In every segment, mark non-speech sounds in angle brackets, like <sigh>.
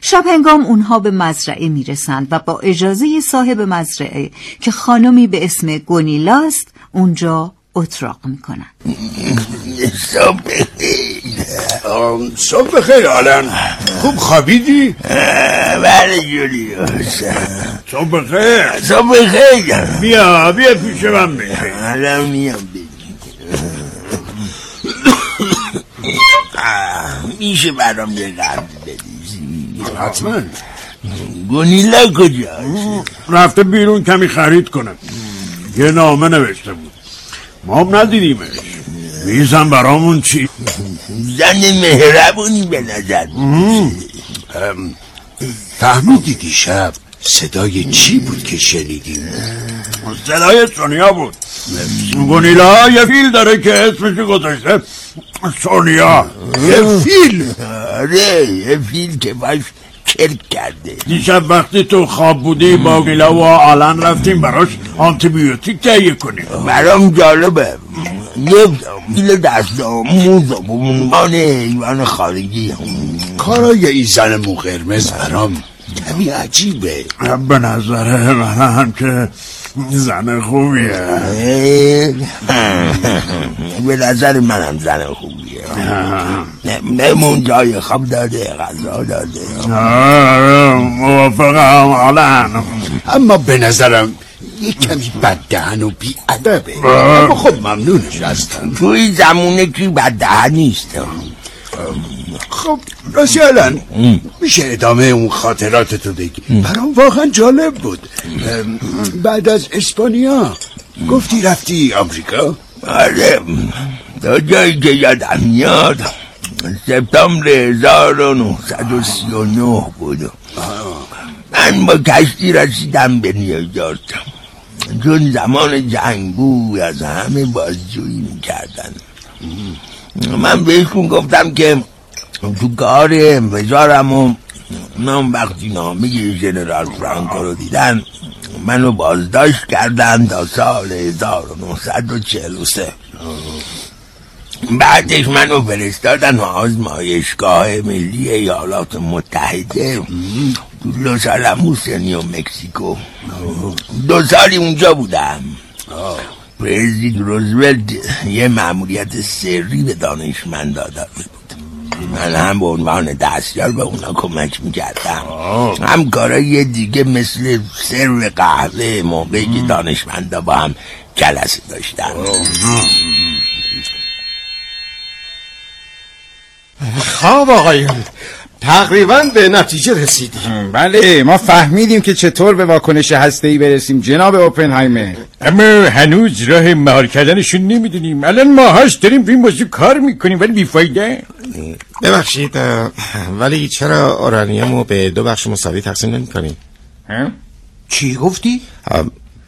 شب هنگام اونها به مزرعه می‌رسند و با اجازه صاحب مزرعه که خانمی به اسم گونیلاست اونجا اتراق می‌کنن صبح خیر آلن. خوب خوابیدی؟ بله جولیوس صبح خیر. صبح خیر. بیا بیا پیش من بشه الان میام <coughs> میشه برام یه قرد بدی. حتما. گونیلا کجا رفته بیرون کمی خرید کنم یه نامه نوشته بود. ما هم ندیدیمش. میزن برامون چی؟ زن مهربونی به نظر. فهمیدی دیشب صدای چی بود که شنیدیم؟ صدای سونیا بود. گونیلا یه فیل داره که اسمش گذاشته. سونیا. یه فیل؟ آره یه فیل که باش کرک کرده. دیشب وقتی تو خواب بودی با گیلا و آلن رفتیم براش آنتیبیوتیک تهیه کنیم. برام جالبه. یه فیل دست آموز و حیوان خارجی کارای این زن مو قرمز برام کمی عجیبه. به نظر من که زن خوبیه. به نظر منم زن خوبیه. نمون جای خواب داده غذا داده. موافقم آلن. اما به نظرم یه کمی بددهن و بیادبه. اما خب ممنونش هستم. توی زمونه که بده نیست خب راستی الان میشه ادامه اون خاطرات تو بگی برام واقعا جالب بود. بعد از اسپانیا. گفتی رفتی آمریکا؟ آره تا جایی که یادم میاد سپتامبر 1939 بود. من با کشتی رسیدم به نیویورک. چون زمان جنگ بود از همه بازجویی می‌کردن. من بهشون گفتم که تو کار انفجارم و من وقتی نامه ژنرال فرانکو رو دیدن منو بازداشت کردن تا سال 1943 بعدش منو فرستادن و آزمایشگاه ملی ایالات متحده. تو لوس آلاموس نیو مکسیکو دو سالی اونجا بودم. پرزید روزولت یه معمولیت سری به دانشمندا داده بود من هم به عنوان دستیار به اونا کمک می‌کردم. هم کارای دیگه مثل سرو قهوه موقعی که دانشمندا با هم جلسه داشتن. خواب آقایون تقریبا به نتیجه رسیدیم. بله ما فهمیدیم که چطور به واکنش هسته‌ای برسیم جناب اوپنهایمر. اما هنوز راه مهار کردنشون نمی‌دونیم. الان ماهاش داریم به این موضوع کار می‌کنیم ولی بیفایده. ببخشید ولی چرا اورانیوم رو به دو بخش مساوی تقسیم نمی کنیم؟ چی گفتی؟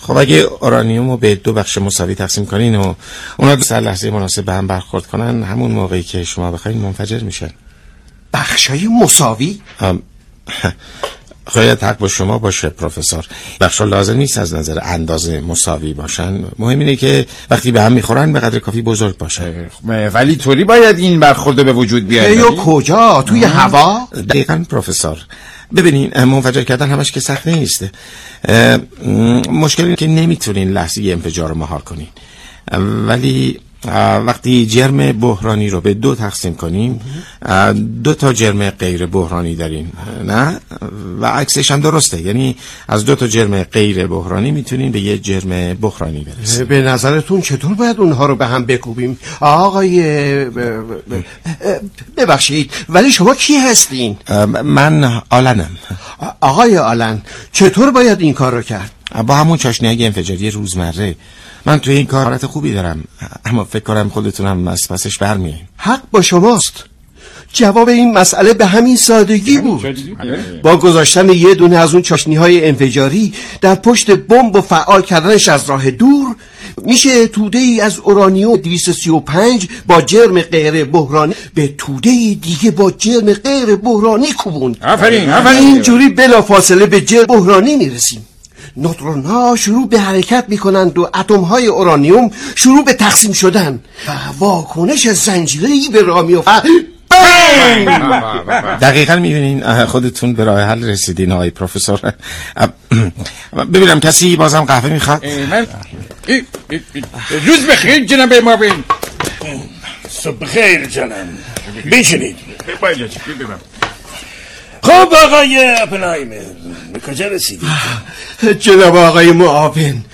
خب اگه اورانیوم رو به دو بخش مساوی تقسیم کنین و اونا در لحظه مناسب به هم برخورد کنن همون موقعی که شما بخواین منفجر میشن بخشای مساوی؟ ام، شاید حق با شما باشه پروفسور. بخشا لازم نیست از نظر اندازه مساوی باشن. مهم اینه که وقتی به هم می‌خورن به قدر کافی بزرگ باشه. ولی طوری باید این برخورده به وجود بیاد یا کجا؟ توی هوا؟ دقیقا پروفسور. ببینین منفجر کردن همش که سخت نیست. اه، م، مشکل اینه که نمی‌تونین لحظه انفجار رو مهار کنین. ولی وقتی جرم بحرانی رو به دو تقسیم کنیم دو تا جرم غیر بحرانی داریم نه؟ و عکسش هم درسته. یعنی از دو تا جرم غیر بحرانی می‌تونین به یه جرم بحرانی برسیم. به نظرتون چطور باید اونها رو به هم بکوبیم؟ آقای ببخشید ولی شما کی هستین؟ من آلنم. آقای آلن چطور باید این کار رو کرد؟ با همون چاشنی های انفجاری روزمره. من توی این کار حالت خوبی دارم اما فکر کنم خودتونم از پسش برمیایین حق با شماست. جواب این مسئله به همین سادگی بود. با گذاشتن یه دونه از اون چاشنی های انفجاری در پشت بمب و فعال کردنش از راه دور میشه توده ای از اورانیوم 235 با جرم غیر بحرانی به توده ای دیگه با جرم غیر بحرانی کوبوند. آفرین آفرین. اینجوری بلا فاصله به جرم بحرانی می‌رسیم. نوترون ها شروع به حرکت می‌کنند و اتم های اورانیوم شروع به تقسیم شدن و واکنش زنجیره ای به راه میفته <laughs> دقیقا می‌بینین خودتون به راه حل رسیدین های پروفسور. ببینم کسی بازم قهوه می‌خواد؟ من روز بخیر جناب مابین صبح خیر جانم بشینید خب آقای اپنهایمر به کجا رسیدید <laughs> جناب آقای معاون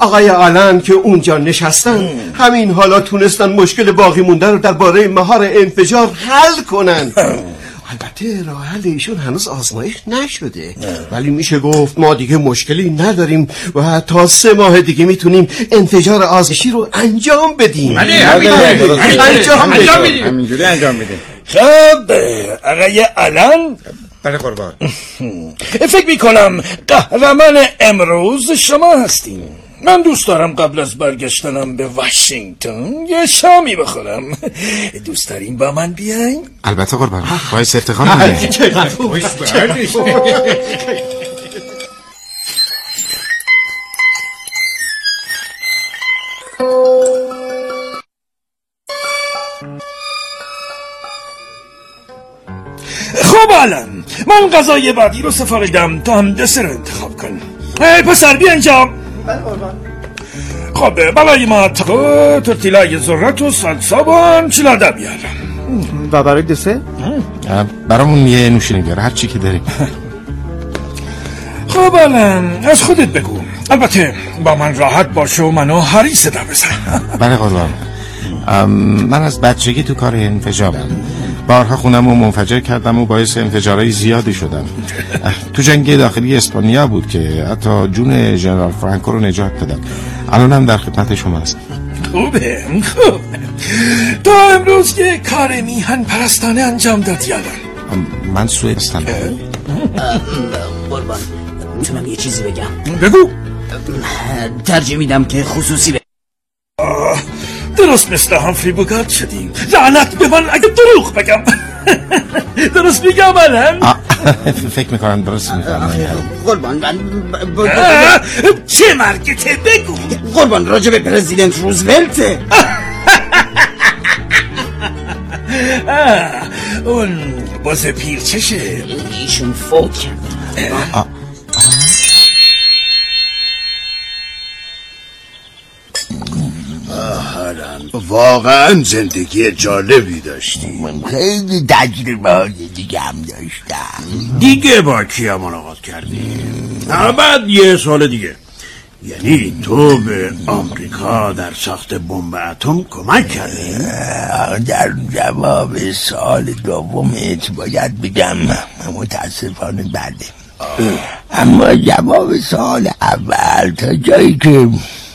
آقای آلن که اونجا نشستن همین حالا تونستن مشکل باقی مونده رو درباره مهار انفجار حل کنن. البته راه حل ایشون هنوز آزمایش نشده. ولی میشه گفت ما دیگه مشکلی نداریم و تا سه ماه دیگه می‌تونیم انفجار آزمایشی رو انجام بدیم. بله، انجام بدیم. همینجوری انجام میدیم خب آقای الان بله قربان. <laughs> فکر می‌کنم قهرمان امروز شما هستیم. من دوست دارم قبل از برگشتنم به واشنگتن یه شامی بخورم. <laughs> دوست داریم با من بیاین. البته قربان. افتخار میگه <laughs> خب الان. من غذای بعدی رو سفارش دم تا هم دسر رو انتخاب کن. ای پسر بیا اینجا. خب برای ما تاکو تورتیلای ذرت و سالسا و انچیلادا بیار. و برای دسر برامون یه نوشینی بیاره هر چی که داریم. خب الان از خودت بگو. البته با من راحت باشه و منو هری صدا بزن. بله قربان. من از بچگی تو کار انفجارم بارها خونم رو منفجر کردم و باعث انفجارهای زیادی شدم. تو جنگ داخلی اسپانیا بود که حتی جون ژنرال فرانکو رو نجات دادم الانم در خدمت شما هستم. خوبه خوب تا امروز که کار میهن پرستانه انجام دادی الان ام، من سوئد هستم. قربان می‌تونم یه چیزی بگم؟ بگو. ترجیح میدم که خصوصی. درست مثل همفری بوگارد شدیم. لعنت به من اگه دروغ بگم. <laughs> درست میگم الان <laughs> فکر می‌کنم درست می‌کنم قربان من چه مرگته بگو. قربان راجع به پرزیدنت روزولت. <laughs> اه، اون باز پیرچشه. ایشون فوت کرد. واقعا زندگی جالبی داشتی. من خیلی تجربه های دیگه هم داشتم. دیگه با کیا ملاقات کردی؟ بعد یه سال دیگه. یعنی تو به آمریکا در ساخت بمب اتم کمک کردی؟ در جواب سال دومت باید بگم متاسفانه بده اما جواب سال اول تا جایی که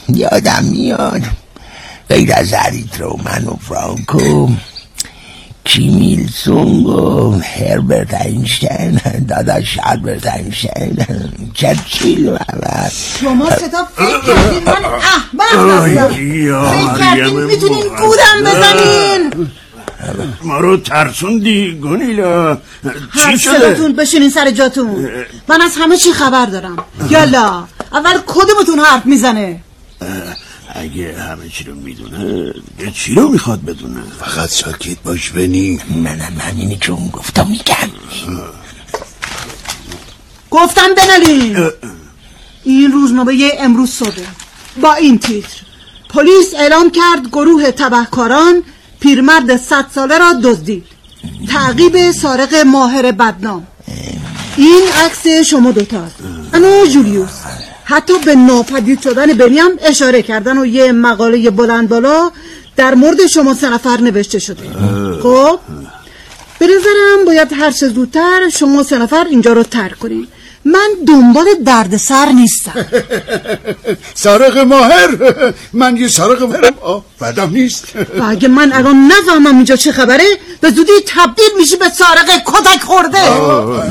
یادم میاد غیر از اریترومن و فرانکو کیمیل سونگ و هربرت اینشتین داداش هربرت اینشتین چرچیل و شما ستا فکر کردین؟ من احمق هستم. فکر کردین می‌تونین. گودم بزنین؟ ما رو ترسوندی گونیلا چی شده؟ بشینین سر جاتون. من از همه چی خبر دارم. یالا اول کدومتون حرف می‌زنه؟ اگه همه چی رو می‌دونه دیگه چی رو می‌خواد بدونه؟ فقط ساکت باش بنی. منم همینی که اون گفتم میگم. گفتم بنالین این روزنامه امروز صبح. با این تیتر. پلیس اعلام کرد گروه تبهکاران پیرمرد صد ساله را دزدید. تعقیب سارق ماهر بدنام. این عکس شما دوتاست و جولیوس. حتی به ناپدید شدن بریم اشاره کردن و یه مقاله بلند بالا در مورد شما سه نفر نوشته شده. خب؟ به نظرم باید هر چه زودتر شما سه نفر اینجا رو ترک کنین. من دنبال دردسر نیستم. <laughs> سارق ماهر! من یه سارق ماهرم آه بدم نیست. و اگه من الان نفهمم اینجا چه خبره به زودی تبدیل میشی به سارق کتک خورده.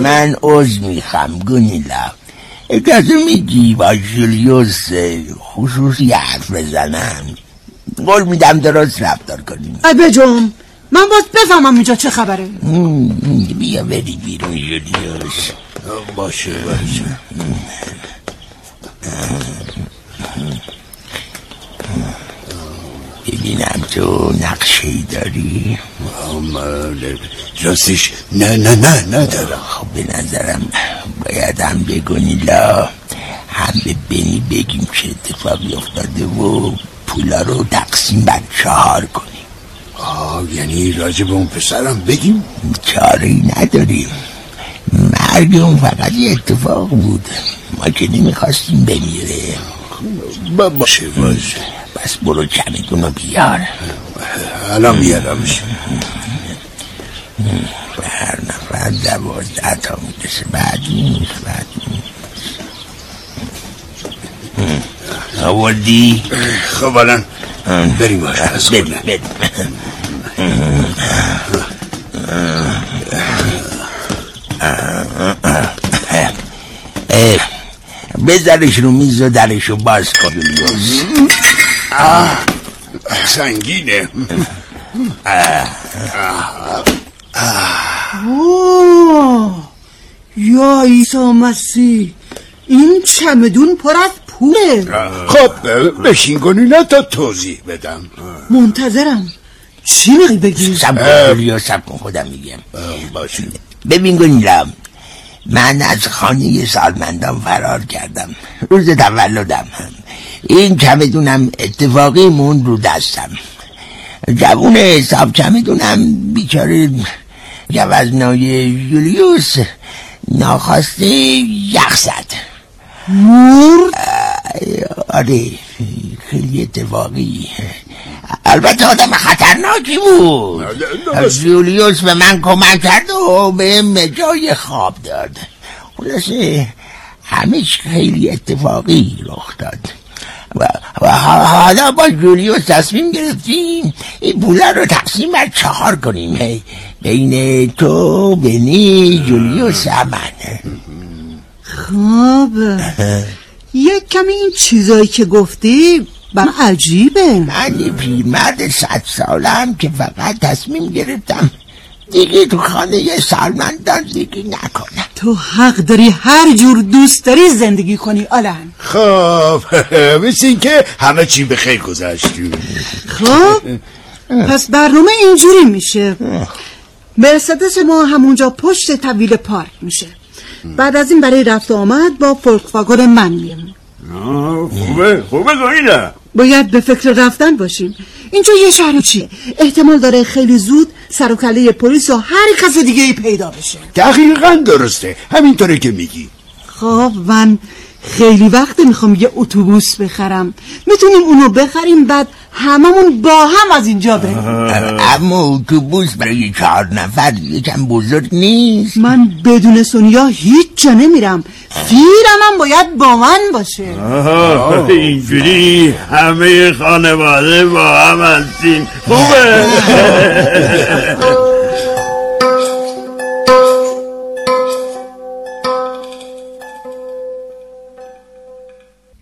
من عوض می‌خوام گونیلا اجازه میدی با جولیوس خصوصی حرف بزنم. قول میدم درست رفتار کنیم. ای بجم من باز بفهمم اینجا چه خبره. بیا بری بیرون جولیوس باشه باشه. ببینم تو نقشه ای داری راستش نه نه نه ندارم. خب به نظرم باید هم به گونیلا هم به بنی بگیم چه اتفاقی افتاده و پولا رو تقسیم بر چهار کنیم. آه یعنی راجع به اون پسرم بگیم؟ چاره ای نداریم مرگ اون فقط یه اتفاق بود. ما که نمی‌خواستیم بمیره. با باشه باشه. بس برو چمدون رو بیار. الان میارمش به هر نفر دوازده تا می‌رسه بعد نیست بعد نیست. آوردی؟ خب الان بریم کنه بده اه، بذارش رو میز و درش رو باز کن. یولیوس. سنگینه. اوه یا عیسی مسیح این چمدون پر از پوله. خب بشین گونیلا تا توضیح بدم. منتظرم. چی می‌خوای بگی؟ سب یولیوس، سب کن خودم میگم. باشه ببین گونیلا من از خانه سالمندان فرار کردم. روز تولدم. این چمدونم اتفاقی مون رو دستم. جوون حساب چمدونم بیچاره گوزنای یولیوس ناخواسته یخ زد. مور؟ آره خیلی اتفاقی. البته آدم خطرناکی بود. یولیوس به من کمک کرد و به جای خواب داد. خلاصه چی خیلی اتفاقی رخ داد. و, حالا با جولیوس تصمیم گرفتیم. این پوله رو تقسیم بر چهار کنیم. هی. بین تو بنی جولیوس و من خب. یک کمی این چیزایی که گفتی برای عجیبه. من پیرمرد صد سالم که فقط تصمیم گرفتم دیگه تو خانه سالمندان زندگی نکنم تو حق داری هر جور دوست داری زندگی کنی آلن. خب <laughs> مثل این که همه چی به خیر گذشتیم خب پس برنامه اینجوری میشه. مرسدس ما همونجا پشت طویل پارک میشه. بعد از این برای رفت و آمد با فولکسواگن من میم خوبه خوبه گونیلا باید به فکر رفتن باشیم. اینجا یه شهر چیه؟ احتمال داره خیلی زود سر و کله پلیس و هر کس دیگه ای پیدا بشه. دقیقا درسته. همینطوره که میگی. خب من خیلی وقت می‌خوام یه اتوبوس بخرم. می‌تونیم اونو بخریم بعد هممون با هم از اینجا بریم. اما اتوبوس برای چهار نفر یکم بزرگ نیست. من بدون سونیا هیچ جا نمیرم. فیرم هم باید با من باشه. اینجوری همه خانواده با هم هستین. خوبه؟ <laughs>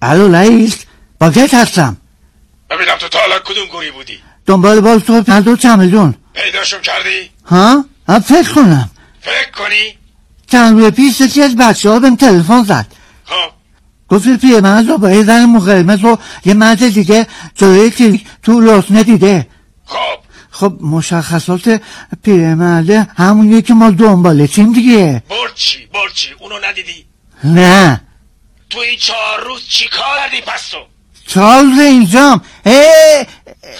الو رئیس باگت هستم. ببینم تو تا حالا کدوم گوری بودی؟ دنبال باز تو پندو چمدون پیداشون کردی؟ ها؟ ها فکر کنم. فکر کنی؟ چند روی پیش یکی از بچه ها بهم تلفن زد. خب. گفت پیه من رو با یه زن مقرمز و یه مرد دیگه جلوی کلیک تو رسنه دیده. خب. خب مشخصات پیرمرده همونیه که ما دنباله چیم دیگه. برچی برچی اونو ندیدی؟ نه. تو این چهار روز چی کار کردی پس تو چارلز اینجام.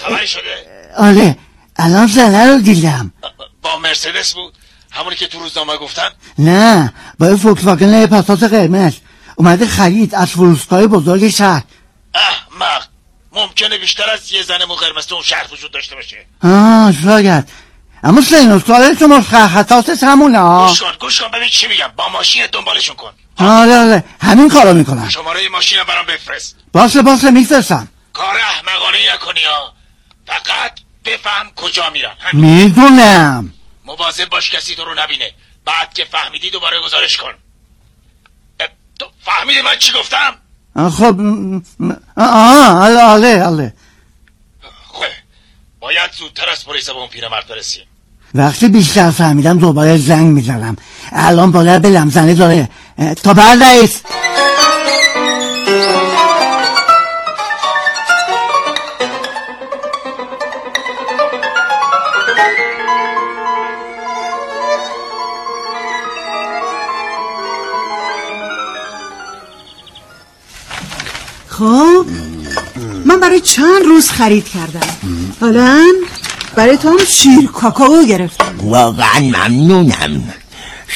خبری شده؟ آره. الان زنه رو دیدم. با مرسدس بود؟ همونی که تو روزنامه گفتن نه با یه فوکسواگن پاساژ قرمز. اومده خرید از فروشگاه بزرگ شهر. احمق ممکنه بیشتر از یه زن مو قرمز تو اون شهر وجود داشته باشه. آه شاید. اما سال شما خطاست همونه ها گوش کن گوش کن. ببین چی میگم. با ماشین دنبالشون کن. آره آره همین کارو می‌کنم شماره ماشینم برام بفرست. باشه باشه میفرستم. کار احمقانه نکنی ها. فقط بفهم کجا میرن. همین. می‌دونم. مواظب باش کسی تو رو نبینه. بعد که فهمیدی دوباره گزارش کن. تو فهمیدی من چی گفتم؟ خب آه آله آله آله خب باید زودتر از پلیس به اون پیرمرد برسیم. وقتی بیشتر فهمیدم دوباره زنگ می‌زنم. الان باید به لمزنه داره. トパンです。خب من برای چند روز خرید کردم. حالا برای تو هم شیر کاکاو گرفتم. واقعا ممنونم.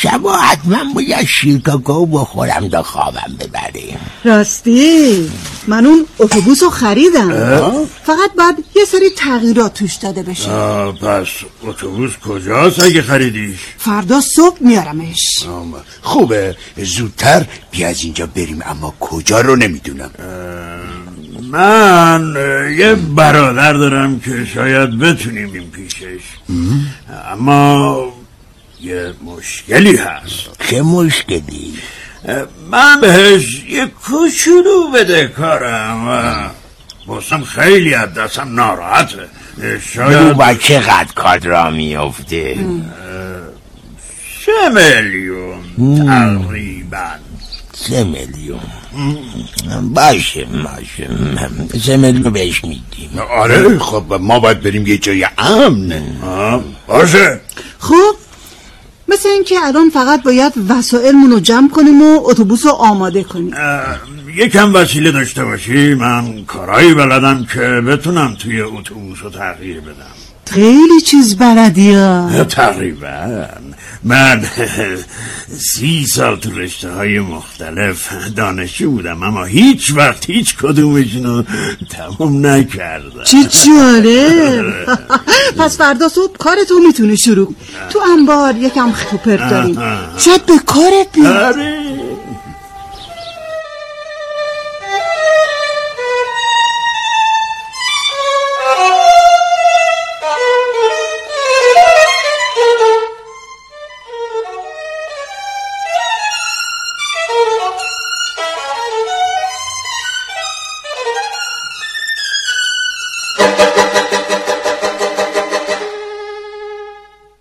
شبا حتما باید شیر کاکائو بخورم تا خوابم ببره راستی من اون اتوبوس رو خریدم. فقط بعد یه سری تغییرات توش داده بشه. آه، پس اتوبوس کجاست اگه خریدیش؟ فردا صبح میارمش. خوبه. زودتر بیا از اینجا بریم اما کجا رو نمی‌دونم. من یه برادر دارم که شاید بتونیم این پیشش. اما یه مشکلی هست. چه مشکلی؟ من بهش یه کوچولو بده کارم. باسم خیلی از دستم ناراحته. شاید با چقدر کار را میفته سه میلیون. تقریبا. سه میلیون. باشه باشه. سه میلیون بهش میدیم. آره خب ما باید بریم یه جای امن. باشه. خب مثل اینکه الان فقط باید وسایلمون رو جمع کنیم و اتوبوس رو آماده کنیم. یکم وسیله داشته باشی. من کارایی بلدم که بتونم توی اتوبوس رو تغییر بدم. خیلی چیز بلدی ها. تقریبا. من <laughs> سی سال تو رشته های مختلف دانشجو بودم اما هیچ وقت هیچ کدومشون رو تمام نکردم. چه جالب. <laughs> پس فردا صبح کار تو می‌تونه شروع تو انبار یکم خپر داریم شاید به کارت بیاد. آره.